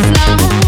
love.